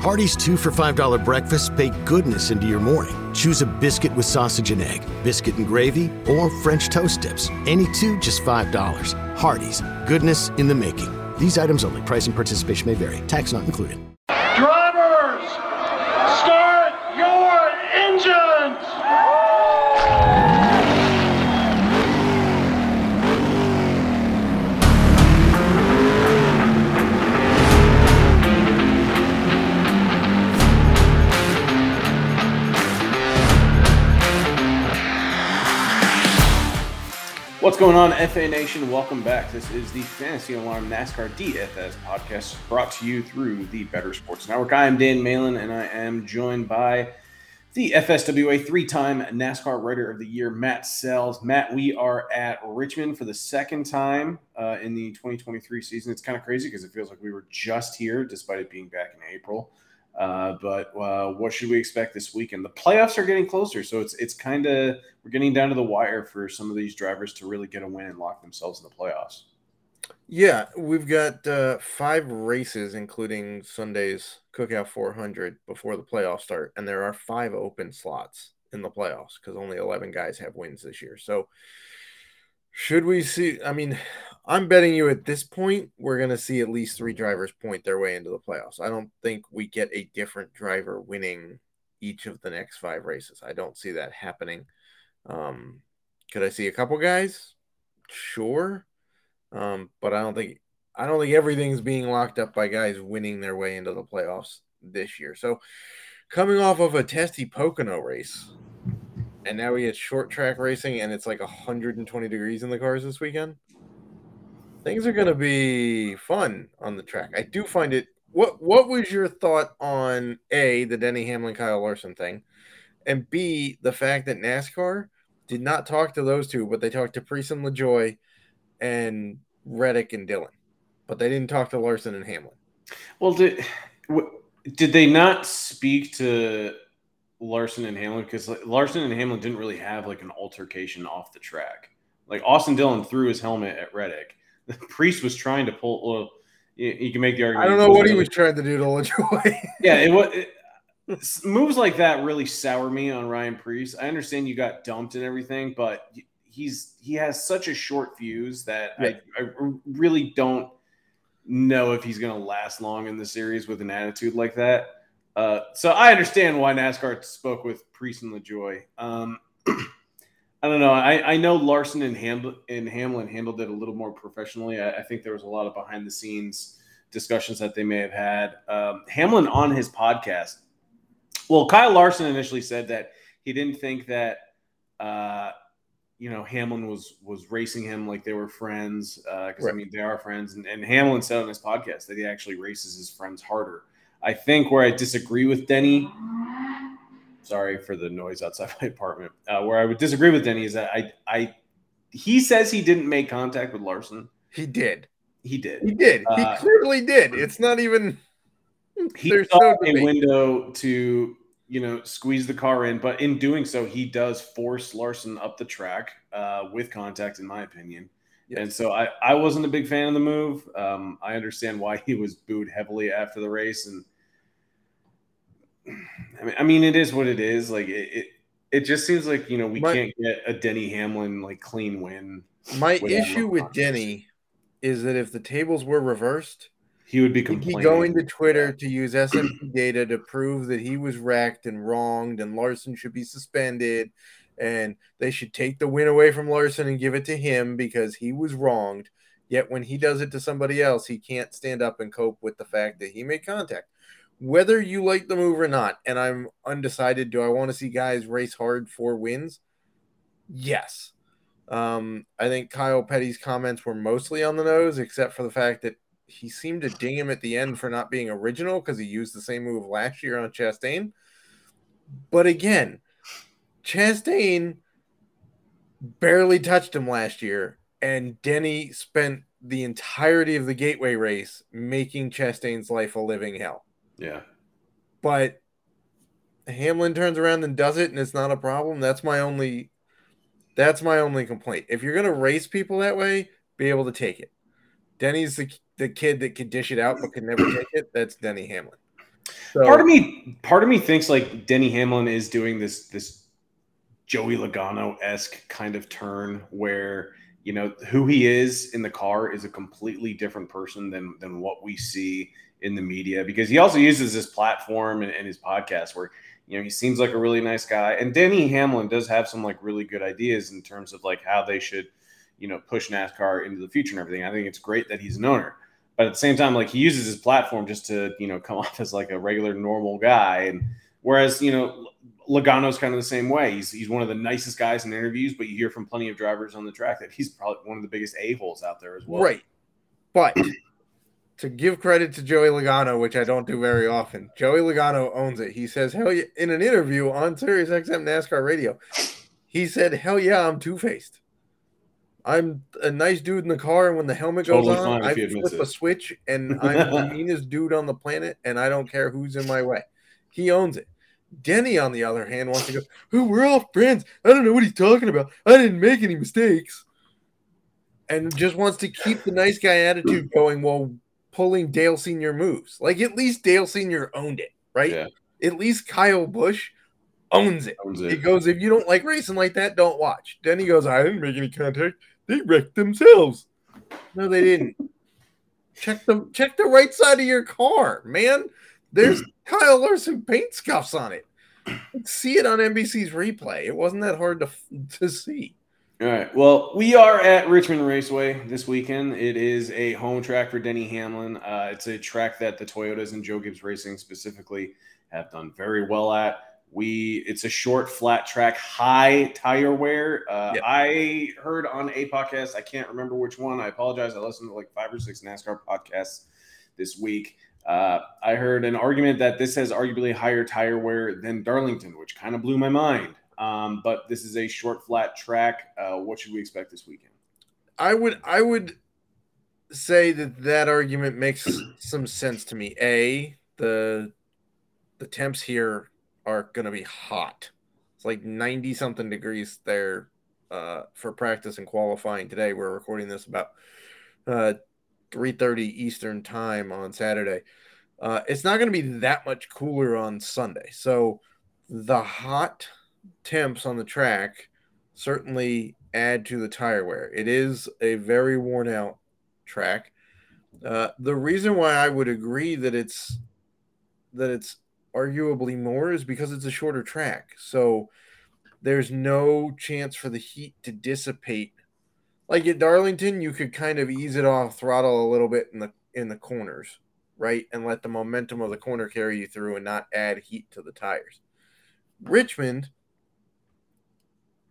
Hardee's two for $5 breakfast bake goodness into your morning. Choose a biscuit with sausage and egg, biscuit and gravy, or French toast dips. Any two, just $5. Hardee's, goodness in the making. These items only. Price and participation may vary. Tax not included. What's going on, FA Nation? Welcome back. This is the Fantasy Alarm NASCAR DFS podcast brought to you through the Better Sports Network. I am Dan Malin, and I am joined by the FSWA three time NASCAR Writer of the Year, Matt Selz. Matt, we are at Richmond for the second time uh, in the 2023 season. It's kind of crazy because it feels like we were just here, despite it being back in April. Uh, but uh, what should we expect this weekend? The playoffs are getting closer, so it's it's kind of we're getting down to the wire for some of these drivers to really get a win and lock themselves in the playoffs. Yeah, we've got uh, five races, including Sunday's Cook Out 400 before the playoffs start, and there are five open slots in the playoffs because only 11 guys have wins this year. So, should we see? I mean, I'm betting you at this point, we're going to see at least three drivers point their way into the playoffs. I don't think we get a different driver winning each of the next five races. I don't see that happening. Um, could I see a couple guys? Sure. Um, but I don't think I don't think everything's being locked up by guys winning their way into the playoffs this year. So coming off of a testy Pocono race, and now we had short track racing and it's like 120 degrees in the cars this weekend things are going to be fun on the track. I do find it. What What was your thought on a the Denny Hamlin Kyle Larson thing, and b the fact that NASCAR did not talk to those two, but they talked to Preece and LaJoie and Reddick and Dillon, but they didn't talk to Larson and Hamlin. Well, did did they not speak to Larson and Hamlin because Larson and Hamlin didn't really have like an altercation off the track. Like Austin Dillon threw his helmet at Reddick The Preece was trying to pull. Well, you, you can make the argument. I don't know what he was trying to do to LaJoie. yeah, it was. It, moves like that really sour me on Ryan Preece. I understand you got dumped and everything, but he's he has such a short fuse that yeah. I, I really don't know if he's going to last long in the series with an attitude like that. Uh, so I understand why NASCAR spoke with Preece and LaJoie. Um, I don't know. I, I know Larson and, Ham, and Hamlin handled it a little more professionally. I, I, think there was a lot of behind the scenes discussions that they may have had. Um, Hamlin on his podcast. Well, Kyle Larson initially said that he didn't think that uh, you know Hamlin was was racing him like they were friends because uh, right. I mean they are friends. And, and Hamlin said on his podcast that he actually races his friends harder. I think where I disagree with Denny Sorry for the noise outside my apartment. Uh, where I would disagree with Denny is that I, I, he says he didn't make contact with Larson. He did. He did. He did. He uh, clearly did. It's not even. He saw no a window to you know squeeze the car in, but in doing so, he does force Larson up the track uh, with contact, in my opinion. Yes. And so I, I wasn't a big fan of the move. Um, I understand why he was booed heavily after the race, and I mean, I mean, it is what it is. Like it, it, it just seems like you know we my, can't get a Denny Hamlin like clean win. My issue with Denny is that if the tables were reversed, he would be complaining. Going to Twitter to use SMT data to prove that he was wrecked and wronged, and Larson should be suspended, and they should take the win away from Larson and give it to him because he was wronged. Yet when he does it to somebody else, he can't stand up and cope with the fact that he made contact whether you like the move or not, and I'm undecided, do I want to see guys race hard for wins? Yes. Um, I think Kyle Petty's comments were mostly on the nose, except for the fact that he seemed to ding him at the end for not being original because he used the same move last year on Chastain. But again, Chastain barely touched him last year, and Denny spent the entirety of the gateway race making Chastain's life a living hell. Yeah. But Hamlin turns around and does it and it's not a problem. That's my only that's my only complaint. If you're gonna race people that way, be able to take it. Denny's the, the kid that could dish it out but could never take it. That's Denny Hamlin. So, part of me, part of me thinks like Denny Hamlin is doing this this Joey Logano esque kind of turn where you know who he is in the car is a completely different person than than what we see in the media because he also uses this platform and, and his podcast where you know he seems like a really nice guy and Denny Hamlin does have some like really good ideas in terms of like how they should you know push NASCAR into the future and everything. I think it's great that he's an owner, but at the same time, like he uses his platform just to you know come off as like a regular normal guy and whereas you know Logano's kind of the same way. He's he's one of the nicest guys in interviews, but you hear from plenty of drivers on the track that he's probably one of the biggest a holes out there as well. Right, but to give credit to Joey Logano, which I don't do very often, Joey Logano owns it. He says, "Hell yeah!" In an interview on Sirius XM NASCAR Radio, he said, "Hell yeah, I'm two faced. I'm a nice dude in the car, and when the helmet goes totally on, I flip a switch, and I'm the meanest dude on the planet, and I don't care who's in my way." He owns it. Denny, on the other hand, wants to go, oh, we're all friends. I don't know what he's talking about. I didn't make any mistakes. And just wants to keep the nice guy attitude going while pulling Dale Sr. moves. Like at least Dale Sr. owned it, right? Yeah. At least Kyle Busch owns it. owns it. He goes, if you don't like racing like that, don't watch. Then he goes, I didn't make any contact. They wrecked themselves. No, they didn't. check the check the right side of your car, man. There's Kyle Larson paint scuffs on it. See it on NBC's replay. It wasn't that hard to to see. All right. Well, we are at Richmond Raceway this weekend. It is a home track for Denny Hamlin. Uh, it's a track that the Toyotas and Joe Gibbs Racing specifically have done very well at. We it's a short, flat track, high tire wear. Uh, yep. I heard on a podcast, I can't remember which one. I apologize. I listened to like five or six NASCAR podcasts this week uh, I heard an argument that this has arguably higher tire wear than Darlington, which kind of blew my mind. Um, but this is a short, flat track. Uh, what should we expect this weekend? I would, I would say that that argument makes some sense to me. A the the temps here are going to be hot. It's like ninety something degrees there uh, for practice and qualifying today. We're recording this about uh, 3:30 Eastern time on Saturday. Uh, it's not going to be that much cooler on Sunday. So the hot temps on the track certainly add to the tire wear. It is a very worn out track. Uh, the reason why I would agree that it's that it's arguably more is because it's a shorter track. So there's no chance for the heat to dissipate like at Darlington, you could kind of ease it off, throttle a little bit in the in the corners, right, and let the momentum of the corner carry you through and not add heat to the tires. Richmond,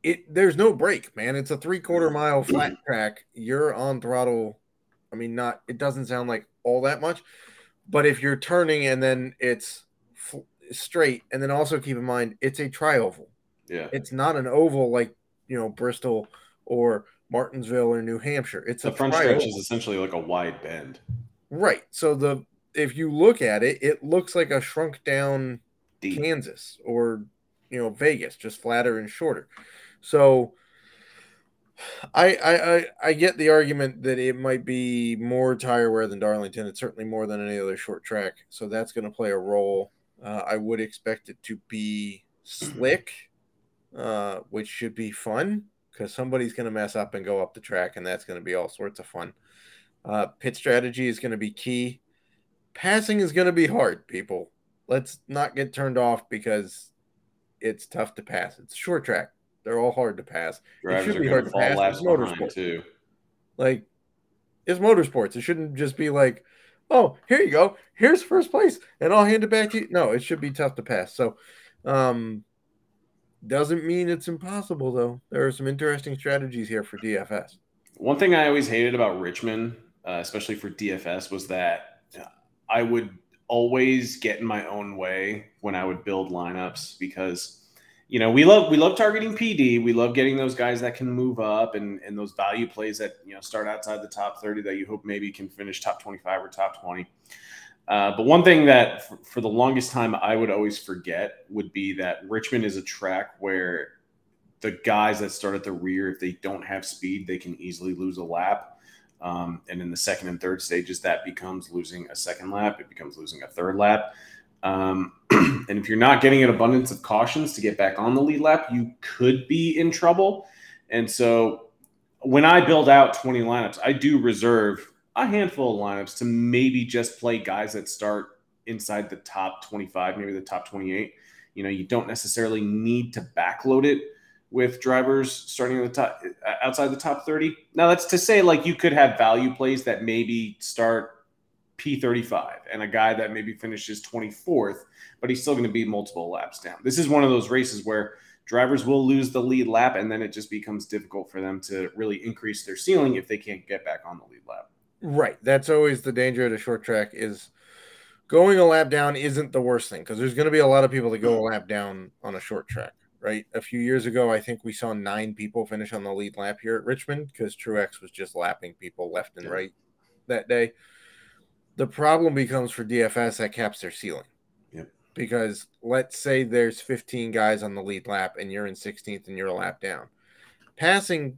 it there's no break, man. It's a three quarter mile flat track. You're on throttle. I mean, not it doesn't sound like all that much, but if you're turning and then it's f- straight, and then also keep in mind it's a tri oval. Yeah, it's not an oval like you know Bristol or Martinsville or New Hampshire. It's the a front stretch is essentially like a wide bend. Right. So the if you look at it, it looks like a shrunk down Deep. Kansas or you know Vegas, just flatter and shorter. So I, I I I get the argument that it might be more tire wear than Darlington. It's certainly more than any other short track, so that's going to play a role. Uh, I would expect it to be slick, uh, which should be fun because somebody's going to mess up and go up the track, and that's going to be all sorts of fun. Uh, pit strategy is going to be key. Passing is going to be hard, people. Let's not get turned off because it's tough to pass. It's short track. They're all hard to pass. Drivers it should be hard to pass. It's motorsport too. Like it's motorsports. It shouldn't just be like, oh, here you go. Here's first place, and I'll hand it back to you. No, it should be tough to pass. So, um, doesn't mean it's impossible, though. There are some interesting strategies here for DFS. One thing I always hated about Richmond, uh, especially for DFS, was that I would always get in my own way when I would build lineups because you know we love we love targeting PD. We love getting those guys that can move up and and those value plays that you know start outside the top thirty that you hope maybe can finish top twenty five or top twenty. Uh, but one thing that for, for, the longest time I would always forget would be that Richmond is a track where the guys that start at the rear, if they don't have speed, they can easily lose a lap. Um, and in the second and third stages, that becomes losing a second lap. It becomes losing a third lap. Um, and if you're not getting an abundance of cautions to get back on the lead lap, you could be in trouble. And so when I build out 20 lineups, I do reserve a handful of lineups to maybe just play guys that start inside the top 25, maybe the top 28. You know, you don't necessarily need to backload it with drivers starting at the top outside the top 30. Now that's to say like you could have value plays that maybe start P35 and a guy that maybe finishes 24th, but he's still going to be multiple laps down. This is one of those races where drivers will lose the lead lap and then it just becomes difficult for them to really increase their ceiling if they can't get back on the lead lap. Right. That's always the danger at a short track is going a lap down isn't the worst thing because there's going to be a lot of people that go a lap down on a short track right? A few years ago, I think we saw nine people finish on the lead lap here at Richmond because Truex was just lapping people left and right that day. The problem becomes for DFS that caps their ceiling. Yep. Because let's say there's 15 guys on the lead lap and you're in 16th and you're a lap down. Passing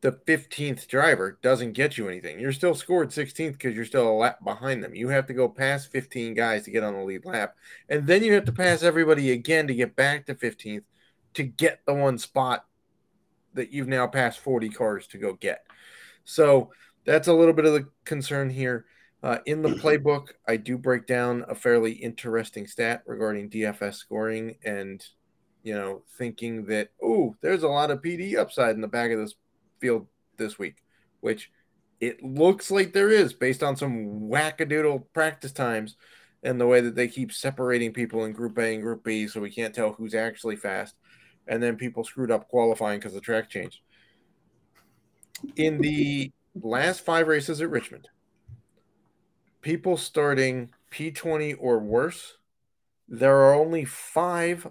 the 15th driver doesn't get you anything. You're still scored 16th because you're still a lap behind them. You have to go past 15 guys to get on the lead lap. And then you have to pass everybody again to get back to 15th to get the one spot that you've now passed 40 cars to go get. So that's a little bit of the concern here. Uh, in the playbook, I do break down a fairly interesting stat regarding DFS scoring and, you know, thinking that, oh, there's a lot of PD upside in the back of this field this week, which it looks like there is based on some wackadoodle practice times and the way that they keep separating people in Group A and Group B, so we can't tell who's actually fast and then people screwed up qualifying because the track changed. In the last five races at Richmond, people starting P20 or worse, there are only five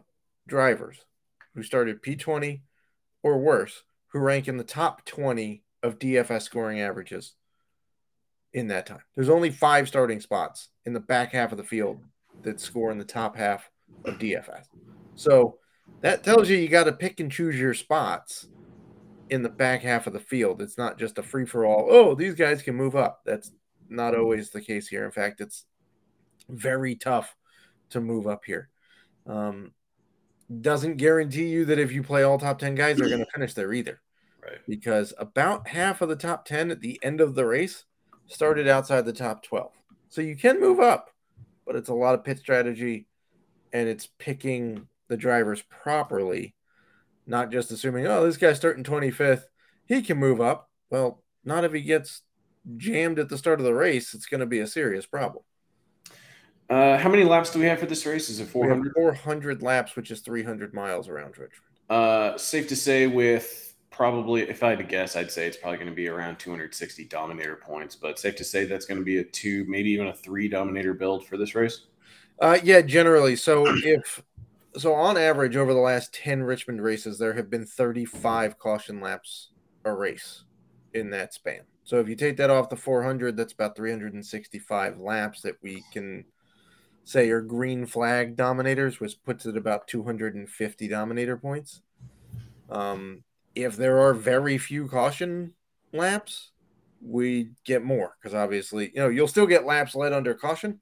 drivers who started P20 or worse who rank in the top 20 of DFS scoring averages in that time. There's only five starting spots in the back half of the field that score in the top half of DFS. So that tells you you got to pick and choose your spots in the back half of the field. It's not just a free for all. Oh, these guys can move up. That's not always the case here. In fact, it's very tough to move up here. Um, doesn't guarantee you that if you play all top 10 guys, they're going to finish there either. Right. Because about half of the top 10 at the end of the race started outside the top 12. So you can move up, but it's a lot of pit strategy and it's picking the drivers properly, not just assuming, oh, this guy's starting 25th, he can move up. Well, not if he gets jammed at the start of the race. It's going to be a serious problem. Uh, how many laps do we have for this race? Is it 400? 400 laps, which is 300 miles around Richmond. Uh, safe to say, with probably, if I had to guess, I'd say it's probably going to be around 260 Dominator points. But safe to say that's going to be a two, maybe even a three Dominator build for this race. Uh, yeah, generally. So if so on average over the last 10 Richmond races, there have been 35 caution laps a race in that span. So if you take that off the 400, that's about 365 laps that we can say are green flag dominators, which puts it about 250 dominator points. Um, if there are very few caution laps, we get more because obviously, you know, you'll still get laps led under caution,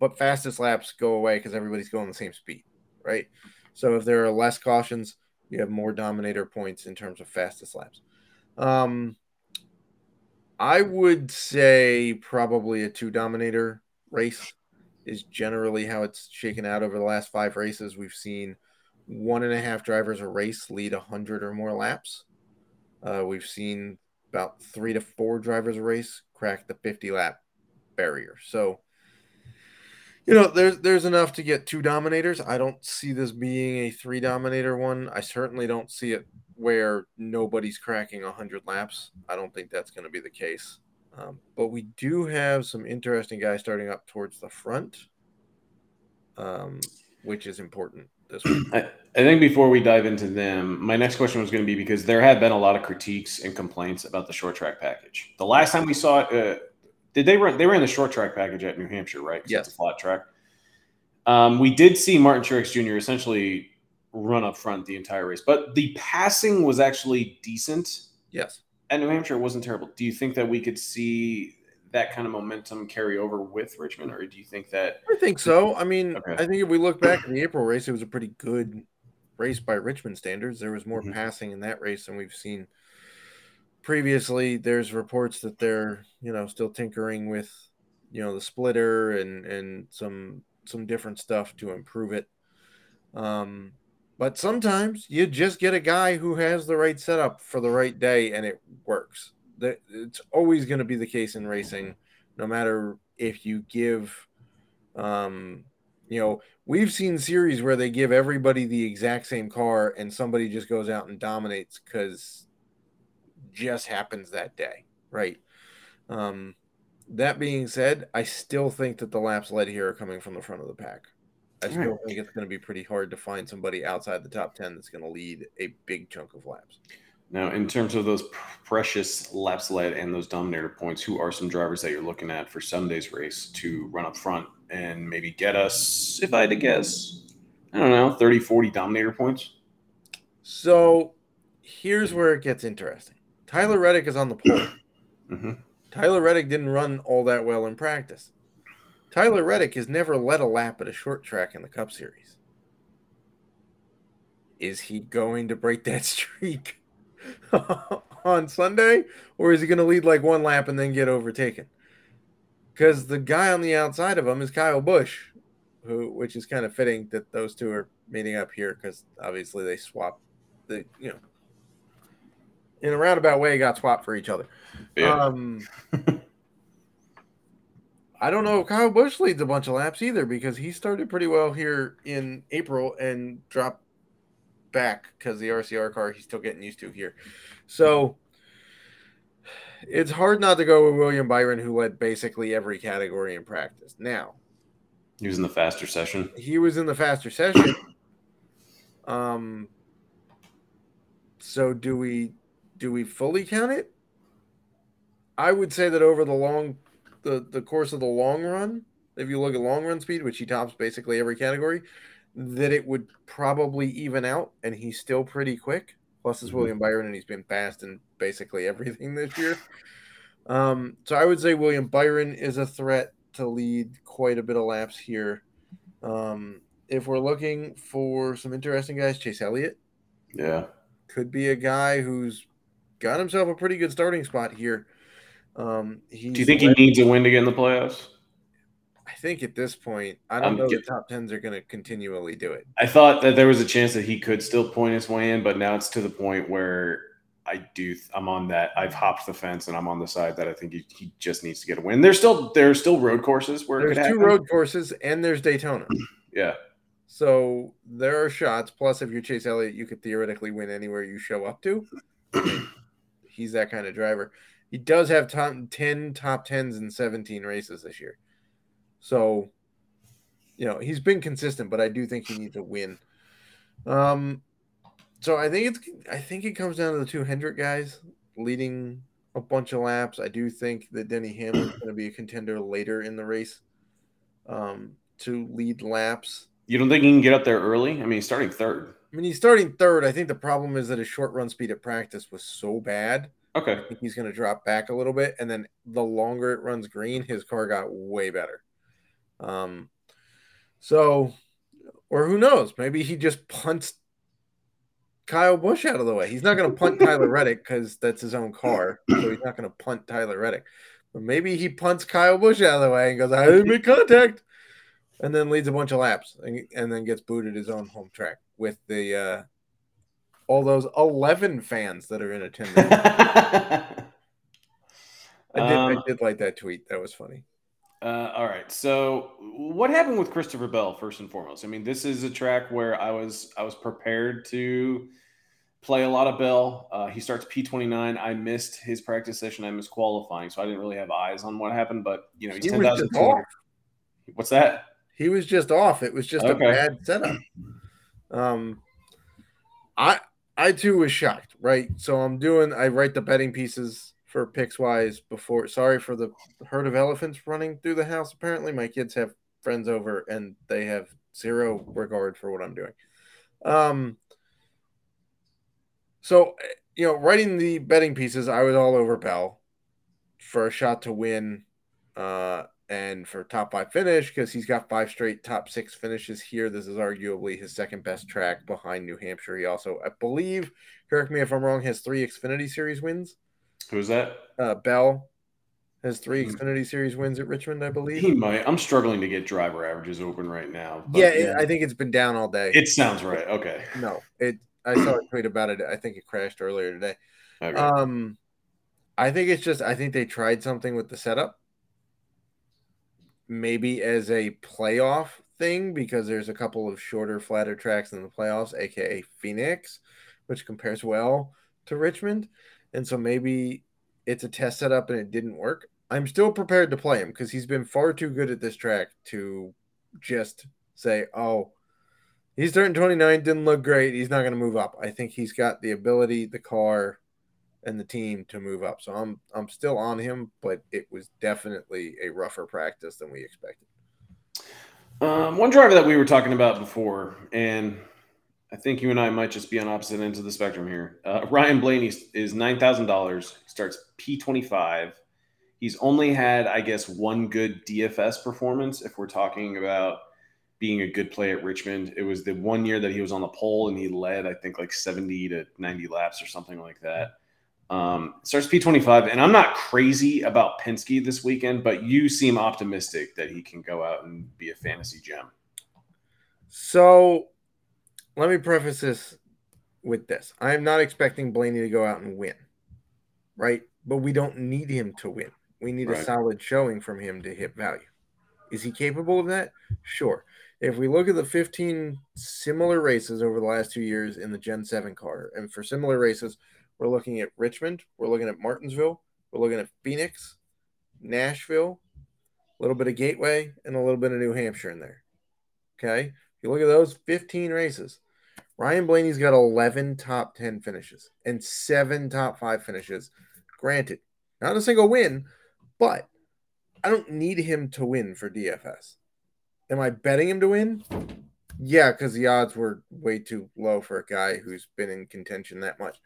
but fastest laps go away because everybody's going the same speed right? So if there are less cautions, you have more dominator points in terms of fastest laps. Um, I would say probably a two dominator race is generally how it's shaken out over the last five races. We've seen one and a half drivers a race lead a hundred or more laps. Uh, we've seen about three to four drivers a race crack the 50 lap barrier. So you know, there's there's enough to get two dominators. I don't see this being a three dominator one. I certainly don't see it where nobody's cracking 100 laps. I don't think that's going to be the case. Um, but we do have some interesting guys starting up towards the front, um, which is important this week. I, I think before we dive into them, my next question was going to be because there have been a lot of critiques and complaints about the short track package. The last time we saw it, uh, did they run? They ran the short track package at New Hampshire, right? Yes, it's a flat track. Um, we did see Martin Truex Jr. essentially run up front the entire race, but the passing was actually decent. Yes, at New Hampshire, it wasn't terrible. Do you think that we could see that kind of momentum carry over with Richmond, or do you think that? I think so. I mean, Okay. I think if we look back at the April race, it was a pretty good race by Richmond standards. There was more Mhm. passing in that race than we've seen previously. There's reports that they're, you know, still tinkering with, you know, the splitter and and some some different stuff to improve it. Um, but sometimes you just get a guy who has the right setup for the right day and it works. That it's always going to be the case in racing, no matter if you give um you know, we've seen series where they give everybody the exact same car and somebody just goes out and dominates because just happens that day, right? Um, that being said, I still think that the laps led here are coming from the front of the pack. I still Alright. think it's going to be pretty hard to find somebody outside the top 10 that's going to lead a big chunk of laps. Now, in terms of those precious laps led and those dominator points, who are some drivers that you're looking at for Sunday's race to run up front and maybe get us, if I had to guess, I don't know, 30, 40 dominator points? So here's where it gets interesting. Tyler Reddick is on the pole. hmm Tyler Reddick didn't run all that well in practice. Tyler Reddick has never led a lap at a short track in the Cup Series. Is he going to break that streak on Sunday, or is he going to lead like one lap and then get overtaken? Because the guy on the outside of him is Kyle Busch, who, which is kind of fitting that those two are meeting up here because obviously they swap the, you know, in a roundabout way, got swapped for each other. Yeah. Um, I don't know if Kyle Busch leads a bunch of laps either because he started pretty well here in April and dropped back because the RCR car he's still getting used to here. So it's hard not to go with William Byron, who led basically every category in practice. Now, he was in the faster session. he was in the faster session. Um, so do we do we fully count it? I would say that over the long the the course of the long run, if you look at long run speed, which he tops basically every category, that it would probably even out, and he's still pretty quick. Plus, is Mhm. William Byron, and he's been fast in basically everything this year. Um, so I would say William Byron is a threat to lead quite a bit of laps here. Um, if we're looking for some interesting guys, Chase Elliott Yeah. could be a guy who's got himself a pretty good starting spot here. Um, Do you think he needs a win to get in the playoffs? I think at this point, I don't know get- the top tens are going to continually do it. I thought that there was a chance that he could still point his way in, but now it's to the point where I do. I'm on that. I've hopped the fence, and I'm on the side that I think he, he just needs to get a win. There's still there's still road courses where There's two happen. road courses and there's Daytona. Yeah, So there are shots. Plus, if you're Chase Elliott, you could theoretically win anywhere you show up to. He's that kind of driver. He does have top, 10 top 10s in 17 races this year. So, you know, he's been consistent, but I do think he needs a win. Um, so I think it's I think it comes down to the two Hendrick guys leading a bunch of laps. I do think that Denny Hamlin's going to be a contender later in the race um, to lead laps. you don't think he can get up there early? I mean, starting third. I mean, he's starting third. I think the problem is that his short run speed at practice was so bad. Okay, I think he's going to drop back a little bit, and then the longer it runs green, his car got way better. Um, so, or who knows? Maybe he just punts Kyle Busch out of the way. He's not going to punt Tyler Reddick because that's his own car, so he's not going to punt Tyler Reddick. But maybe he punts Kyle Busch out of the way and goes, "I didn't make contact," and then leads a bunch of laps and, and then gets booted his own home track with the uh, all those eleven fans that are in attendance. I did, I Um, did like that tweet. That was funny. Uh, all right. So, what happened with Christopher Bell first and foremost? I mean, this is a track where I was I was prepared to play a lot of Bell. Uh, he starts P twenty nine. I missed his practice session. I missed qualifying, so I didn't really have eyes on what happened. But you know, he's He ten off. What's that? He was just off. It was just Okay. a bad setup. Um, I I too was shocked. Right. So I'm doing. I write the betting pieces for Pickswise before. Sorry for the herd of elephants running through the house. Apparently, my kids have friends over and they have zero regard for what I'm doing. Um. So you know, writing the betting pieces, I was all over Bell for a shot to win Uh, and for top five finish, because he's got five straight top six finishes here, this is arguably his second best track behind New Hampshire. He also, I believe, correct me if I'm wrong, has three Xfinity Series wins. Who's that? Uh, Bell has three Hmm. Xfinity Series wins at Richmond, I believe. He might. I'm struggling to get driver averages open right now. but yeah, it, I think it's been down all day. it sounds right. Okay. no, it. I saw a tweet about it. I think it crashed earlier today. okay. Um, I think it's just I think they tried something with the setup, maybe as a playoff thing because there's a couple of shorter, flatter tracks in the playoffs, aka Phoenix, which compares well to Richmond, and so maybe it's a test setup and it didn't work. I'm still prepared to play him because he's been far too good at this track to just say, "Oh, he's turning 29, didn't look great. He's not going to move up." I think he's got the ability, the car, and the team to move up. So I'm I'm still on him, but it was definitely a rougher practice than we expected. Um, one driver that we were talking about before, and I think you and I might just be on opposite ends of the spectrum here. Uh, Ryan Blaney is nine thousand dollars. Starts P twenty five. He's only had, I guess, one good DFS performance. If we're talking about being a good play at Richmond, it was the one year that he was on the pole and he led, I think, like seventy to ninety laps or something like that. Um, starts P25, and I'm not crazy about Penske this weekend, but you seem optimistic that he can go out and be a fantasy gem. So let me preface this with this. I am not expecting Blaney to go out and win, right? But we don't need him to win. We need a solid showing from him to hit value. Is he capable of that? Sure. If we look at the 15 similar races over the last two years in the Gen 7 car, and for similar races, we're looking at Richmond, we're looking at Martinsville, we're looking at Phoenix, Nashville, a little bit of Gateway, and a little bit of New Hampshire in there. Okay. If you look at those 15 races, Ryan Blaney's got 11 top 10 finishes and seven top five finishes. Granted, not a single win, but I don't need him to win for DFS. Am I betting him to win? Yeah, because the odds were way too low for a guy who's been in contention that much.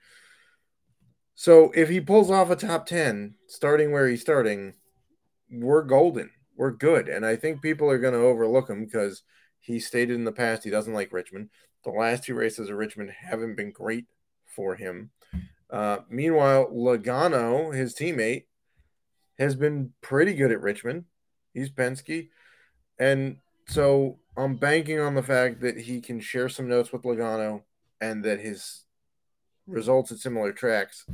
So if he pulls off a top 10, starting where he's starting, we're golden. We're good. And I think people are going to overlook him because he stated in the past he doesn't like Richmond. The last two races of Richmond haven't been great for him. Uh, meanwhile, Logano, his teammate, has been pretty good at Richmond. He's Penske. And so I'm banking on the fact that he can share some notes with Logano and that his results at similar tracks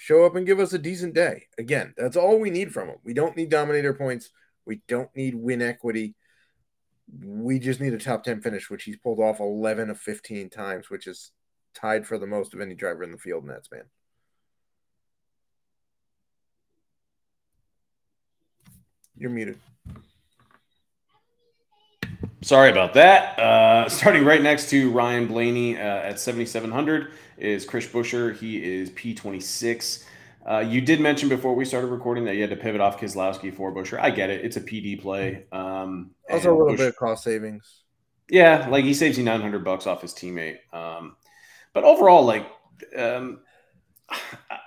show up and give us a decent day. Again, that's all we need from him. We don't need dominator points. We don't need win equity. We just need a top 10 finish, which he's pulled off 11 of 15 times, which is tied for the most of any driver in the field in that span. You're muted. Sorry about that. Uh, starting right next to Ryan Blaney uh, at 7,700 is Chris Buescher. He is P26. Uh, you did mention before we started recording that you had to pivot off Keselowski for Buescher. I get it. It's a PD play. Um, Also, a little Bush- bit of cost savings. Yeah, like he saves you 900 bucks off his teammate. Um, but overall, like, um,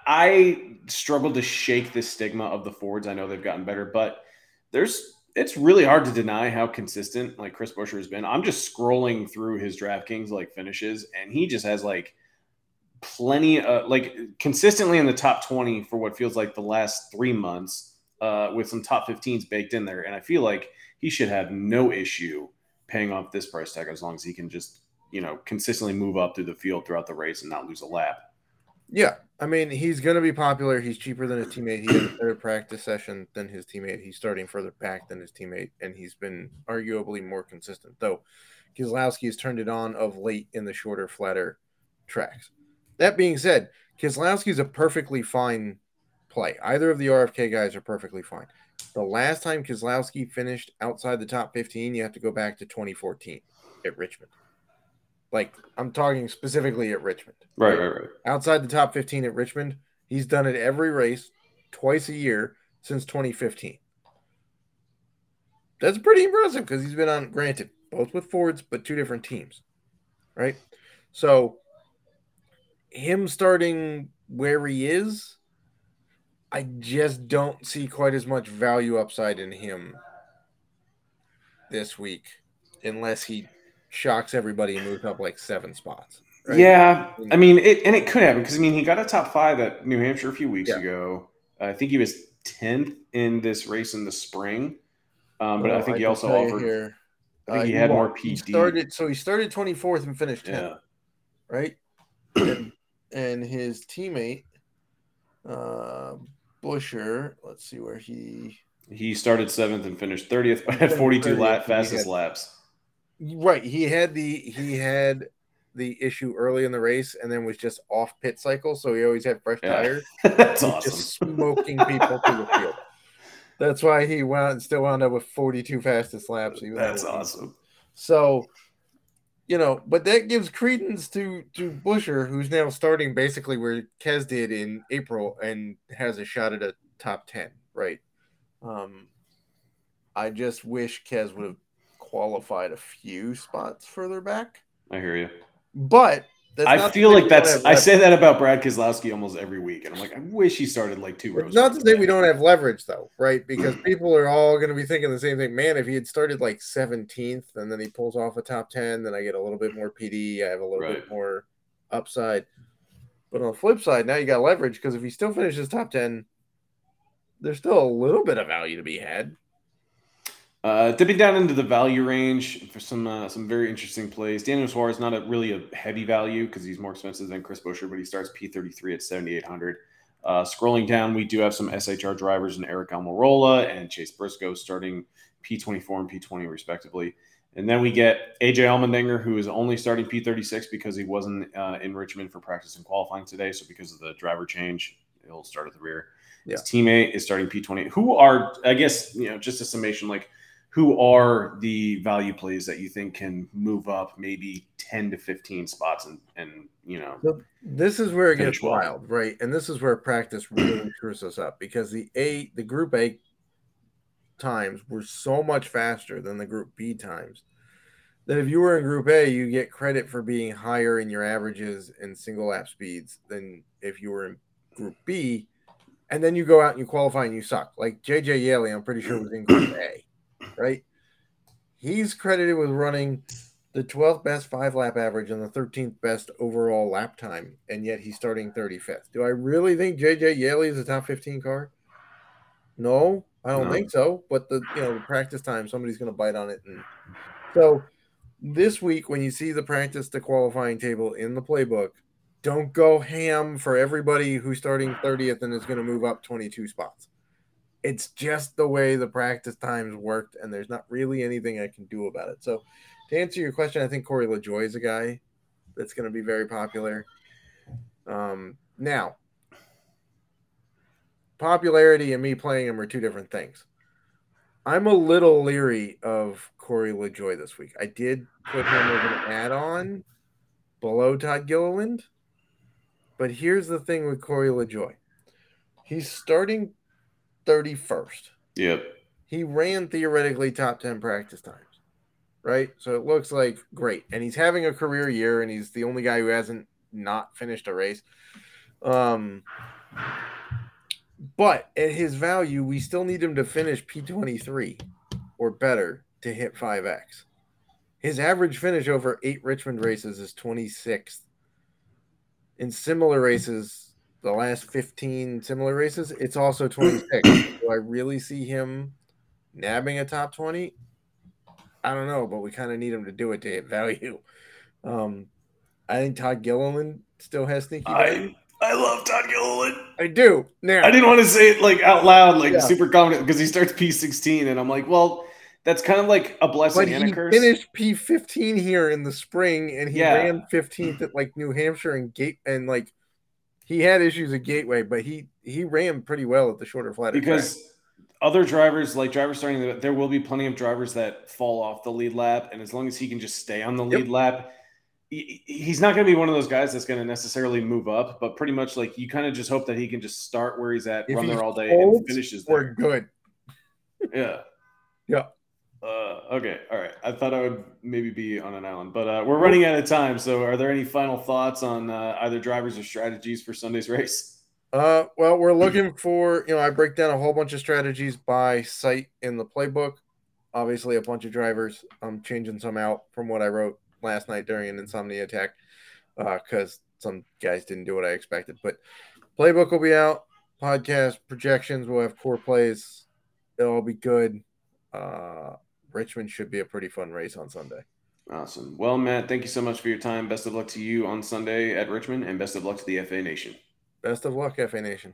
I struggle to shake the stigma of the Fords. I know they've gotten better, but there's it's really hard to deny how consistent like Chris Buescher has been. I'm just scrolling through his DraftKings like finishes, and he just has like plenty of like consistently in the top 20 for what feels like the last three months, uh, with some top 15s baked in there. And I feel like he should have no issue paying off this price tag as long as he can just you know consistently move up through the field throughout the race and not lose a lap. Yeah, I mean, he's going to be popular. He's cheaper than his teammate. He had a better practice session than his teammate. He's starting further back than his teammate, and he's been arguably more consistent. Though Keselowski has turned it on of late in the shorter, flatter tracks. That being said, Keselowski is a perfectly fine play. Either of the RFK guys are perfectly fine. The last time Keselowski finished outside the top 15, you have to go back to 2014 at Richmond. Like, I'm talking specifically at Richmond. Right, right, right. outside the top 15 at Richmond. He's done it every race, twice a year since 2015. That's pretty impressive because he's been on, granted, both with Fords, but two different teams, right? So, him starting where he is, I just don't see quite as much value upside in him this week, unless he shocks everybody and moves up like seven spots. right? Yeah, I mean, it, and it could happen because I mean, he got a top five at New Hampshire a few weeks yeah. ago. I think he was tenth in this race in the spring, um, but I think I he also offered. Here. I think uh, he had more PD. He started, so he started twenty fourth and finished 10th, yeah. right? and, and, his teammate, uh, Buescher. Let's see where he he started seventh and finished thirtieth at forty two lap fastest had, laps. Right, he had the he had the issue early in the race and then was just off pit cycle, so he always had fresh yeah. tires. That's awesome. Just smoking people through the field. That's why he wound still wound up with 42 fastest laps. That's awesome. So, you know, but that gives credence to to Buescher, who's now starting basically where Kez did in April and has a shot at a top 10, right? Um, I just wish Kez would have qualified a few spots further back. I hear you. But I feel like that's I say that about Brad Keselowski almost every week, and I'm like, I wish he started like two rows. Not to say we don't have leverage though, right? Because people are all going to be thinking the same thing. Man, if he had started like 17th and then he pulls off a top 10, then I get a little bit more PD. I have a little right. bit more upside. But on the flip side, now you got leverage because if he still finishes top 10, there's still a little bit of value to be had. Uh, dipping down into the value range for some uh, some very interesting plays. Daniel Suarez not a really a heavy value because he's more expensive than Chris Buescher, but he starts P33 at 7,800. Uh, scrolling down, we do have some SHR drivers in Eric Almirola and Chase Briscoe starting P24 and P20 respectively. And then we get AJ Allmendinger, who is only starting P36 because he wasn't uh, in Richmond for practice and qualifying today. So because of the driver change, he'll start at the rear. Yeah. His teammate is starting P20. Who are, I guess, you know, just a summation like – who are the value plays that you think can move up maybe 10 to 15 spots and and you know so this is where it gets well. wild right? And this is where practice really screws us up because the a the group a times were so much faster than the group b times that if you were in group a you get credit for being higher in your averages and single lap speeds than if you were in group b. And then you go out and you qualify and you suck. Like jj yeley i'm pretty sure was in group a right? He's credited with running the 12th best five lap average and the 13th best overall lap time, and yet he's starting 35th. Do I really think JJ Yeley is a top 15 car? No, I don't no. think so. But the you know the practice time, somebody's going to bite on it, and so this week when you see the practice to qualifying table in the playbook, don't go ham for everybody who's starting 30th and is going to move up 22 spots it's just the way the practice times worked, and there's not really anything I can do about it. So, to answer your question, I think Corey LaJoie is a guy that's going to be very popular. Um, now, popularity and me playing him are two different things. I'm a little leery of Corey LaJoie this week. I did put him as an add-on below Todd Gilliland, but here's the thing with Corey LaJoie. He's starting 31st. Yep. He ran theoretically top 10 practice times, right? So it looks like great. And he's having a career year, and he's the only guy who hasn't not finished a race. Um, but at his value, we still need him to finish P23 or better to hit 5X. His average finish over eight Richmond races is 26th. In similar races, the last 15 similar races, it's also 26. Do I really see him nabbing a top 20? I don't know, but we kind of need him to do it to hit value. Um, I think Todd Gilliland still has sneaky value. I, I love Todd Gilliland. I do. Now I didn't want to say it like out loud, like yeah. super confident, because he starts P16, and I'm like, well, that's kind of like a blessing but and he a curse. Finished P15 here in the spring, and he yeah. ran 15th at like New Hampshire and Gate and like he had issues at Gateway, but he he ran pretty well at the shorter flat. Because track. other drivers, like drivers starting, the, there will be plenty of drivers that fall off the lead lap, and as long as he can just stay on the lead yep. lap, he, he's not going to be one of those guys that's going to necessarily move up. But pretty much like you kind of just hope that he can just start where he's at, if run there all day, and finishes there. We're good. yeah. Yeah. Uh, okay, all right. I thought I would maybe be on an island, but uh, we're running out of time. So, are there any final thoughts on uh, either drivers or strategies for Sunday's race? Uh, well, we're looking for you know I break down a whole bunch of strategies by site in the playbook. Obviously, a bunch of drivers. I'm changing some out from what I wrote last night during an insomnia attack because uh, some guys didn't do what I expected. But playbook will be out. Podcast projections. We'll have core plays. It'll all be good. Uh, Richmond should be a pretty fun race on Sunday. Awesome. Well, Matt, thank you so much for your time. Best of luck to you on Sunday at Richmond, and best of luck to the FA Nation. Best of luck, FA Nation.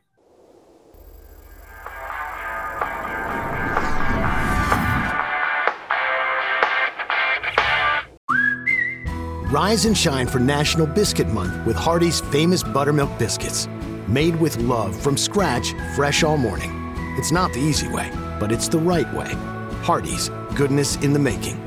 Rise and shine for National Biscuit Month with Hardee's famous buttermilk biscuits. Made with love from scratch, fresh all morning. It's not the easy way, but it's the right way. Hardee's, goodness in the making.